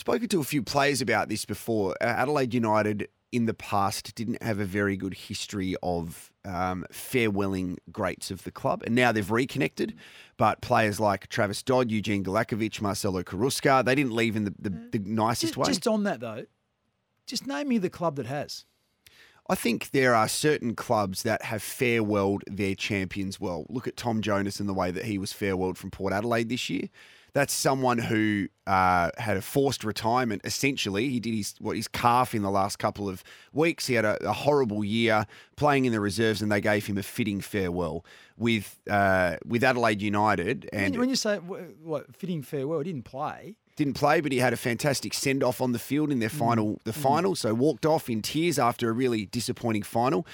Spoken to a few players about this before. Adelaide United in the past didn't have a very good history of um, farewelling greats of the club, and now they've reconnected. But players like Travis Dodd, Eugene Galekovic, Marcelo Carrusca, they didn't leave in the, the, the nicest Just, way. just on that though, just name me the club that has. I think there are certain clubs that have farewelled their champions well. Look at Tom Jonas and the way that he was farewelled from Port Adelaide this year. That's someone who uh, had a forced retirement. Essentially, he did his what his calf in the last couple of weeks. He had a, a horrible year playing in the reserves, and they gave him a fitting farewell with uh, with Adelaide United. And When, you say what fitting farewell, he didn't play. didn't play, but he had a fantastic send off on the field in their final, Mm. the final. So walked off in tears after a really disappointing final.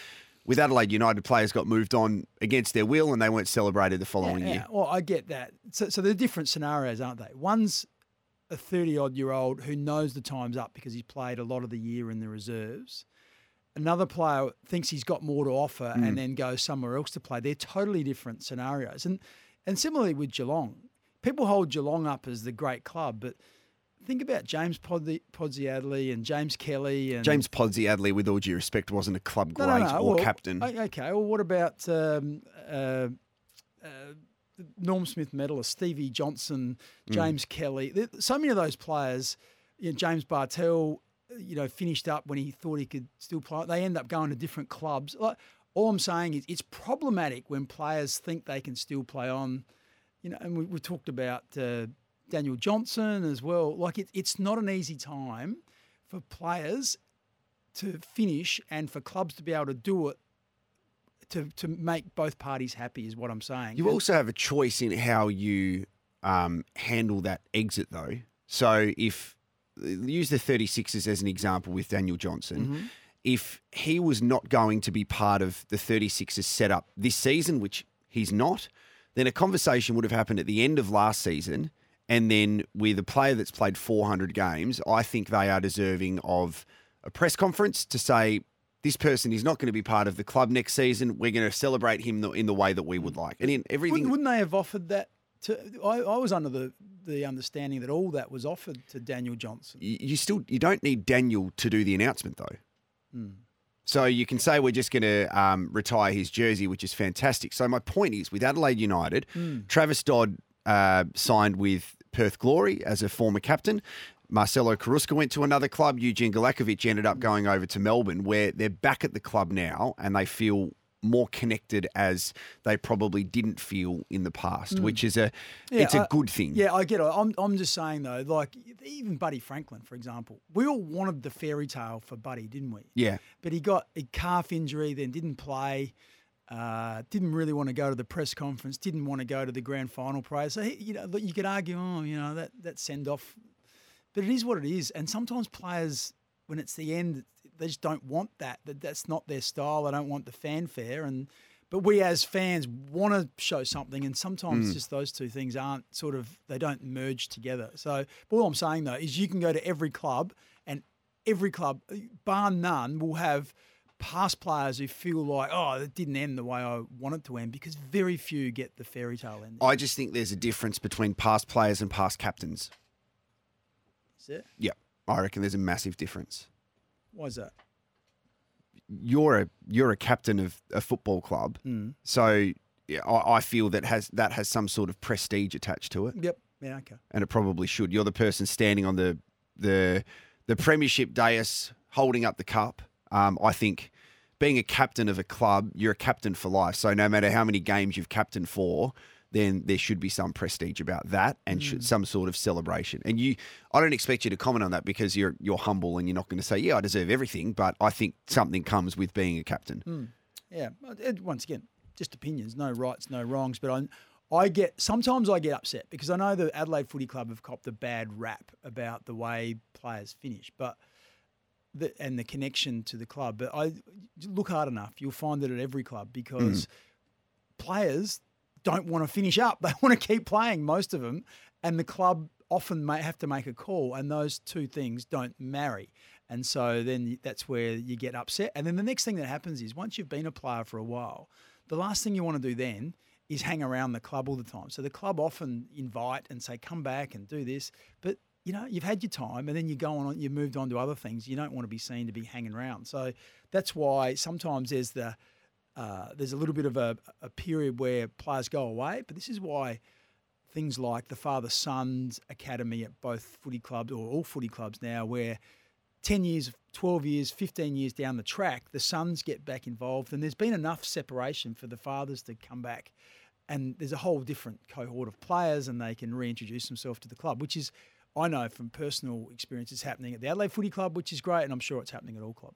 With Adelaide United, players got moved on against their will, and they weren't celebrated the following yeah, year. Well, I get that. So, so they're different scenarios, aren't they? One's a 30 odd year old who knows the time's up because he's played a lot of the year in the reserves. Another player thinks he's got more to offer Mm. and then goes somewhere else to play. They're totally different scenarios. And and similarly with Geelong, people hold Geelong up as the great club, but think about James Podzi, Podsiadly and James Kelly and James Podsiadly, with all due respect, wasn't a club great No, no, no. or Well, captain. Okay. Well, what about um, uh, uh, Norm Smith medalist Stevie Johnson, Mm. James Kelly? So many of those players, you know, James Bartel, you know, finished up when he thought he could still play. They end up going to different clubs. Like, all I'm saying is it's problematic when players think they can still play on. You know, and we, we talked about uh, Daniel Johnson as well. Like, it, it's not an easy time for players to finish and for clubs to be able to do it to, to make both parties happy is what I'm saying. You also have a choice in how you um, handle that exit, though. So if use the 36ers as an example with Daniel Johnson, Mm-hmm. if he was not going to be part of the 36ers setup this season, which he's not, then a conversation would have happened at the end of last season. And then with a player that's played 400 games, I think they are deserving of a press conference to say, this person is not going to be part of the club next season. We're going to celebrate him in the way that we would like. And in everything, Wouldn't, wouldn't they have offered that to? I, I was under the, the understanding that all that was offered to Daniel Johnson. you you still you don't need Daniel to do the announcement though. Hmm. So you can say we're just going to um, retire his jersey, which is fantastic. So my point is, with Adelaide United, Hmm. Travis Dodd uh, signed with Perth Glory as a former captain. Marcelo Carrusca went to another club. Eugene Galekovic ended up going over to Melbourne, where they're back at the club now, and they feel more connected as they probably didn't feel in the past, which is a it's a Hmm. Good thing. Yeah, I get it. I'm, I'm just saying though, like even Buddy Franklin, for example, we all wanted the fairy tale for Buddy, didn't we? yeah. But he got a calf injury, then didn't play. Uh, didn't really want to go to the press conference. Didn't want to go to the grand final parade. So he, you know, you could argue, oh, you know, that that send off, but it is what it is. And sometimes players, when it's the end, they just don't want that. That that's not their style. They don't want the fanfare. And but we as fans want to show something, and sometimes just those two things aren't sort of they don't merge together. So but all I'm saying though is you can go to every club, and every club, bar none, will have past players who feel like, oh, it didn't end the way I wanted it to end because very few get the fairy tale ending. I just think there's a difference between past players and past captains. Is it? Yeah, I reckon there's a massive difference. Why is that? You're a you're a captain of a football club, Mm. so yeah, I, I feel that has that has some sort of prestige attached to it, Yep. Yeah. Okay. and it probably should. You're the person standing on the the the premiership dais, holding up the cup. Um, I think being a captain of a club, you're a captain for life. So no matter how many games you've captained for, then there should be some prestige about that and should, mm. some sort of celebration. And you, I don't expect you to comment on that because you're you're humble and you're not going to say, yeah, I deserve everything. But I think mm. something comes with being a captain. Mm. Yeah. It- Once again, just opinions, no rights, no wrongs. But I, I get sometimes I get upset because I know the Adelaide Footy Club have copped a bad rap about the way players finish, but the, and the connection to the club. But I look hard enough, you'll find it at every club because mm. players don't want to finish up; they want to keep playing. Most of them, and the club often may have to make a call, and those two things don't marry. And so then that's where you get upset. And then the next thing that happens is once you've been a player for a while, the last thing you want to do then is hang around the club all the time. So the club often invite and say, come back and do this. But you know, you've had your time and then you go on, you've moved on to other things. You don't want to be seen to be hanging around. So that's why sometimes there's the, uh, there's a little bit of a, a period where players go away, but this is why things like the father sons academy at both footy clubs or all footy clubs now, where 10 years, 12 years, 15 years down the track, the sons get back involved, and there's been enough separation for the fathers to come back. And there's a whole different cohort of players, and they can reintroduce themselves to the club, which is I know from personal experience it's happening at the Adelaide Footy Club, which is great, and I'm sure it's happening at all clubs.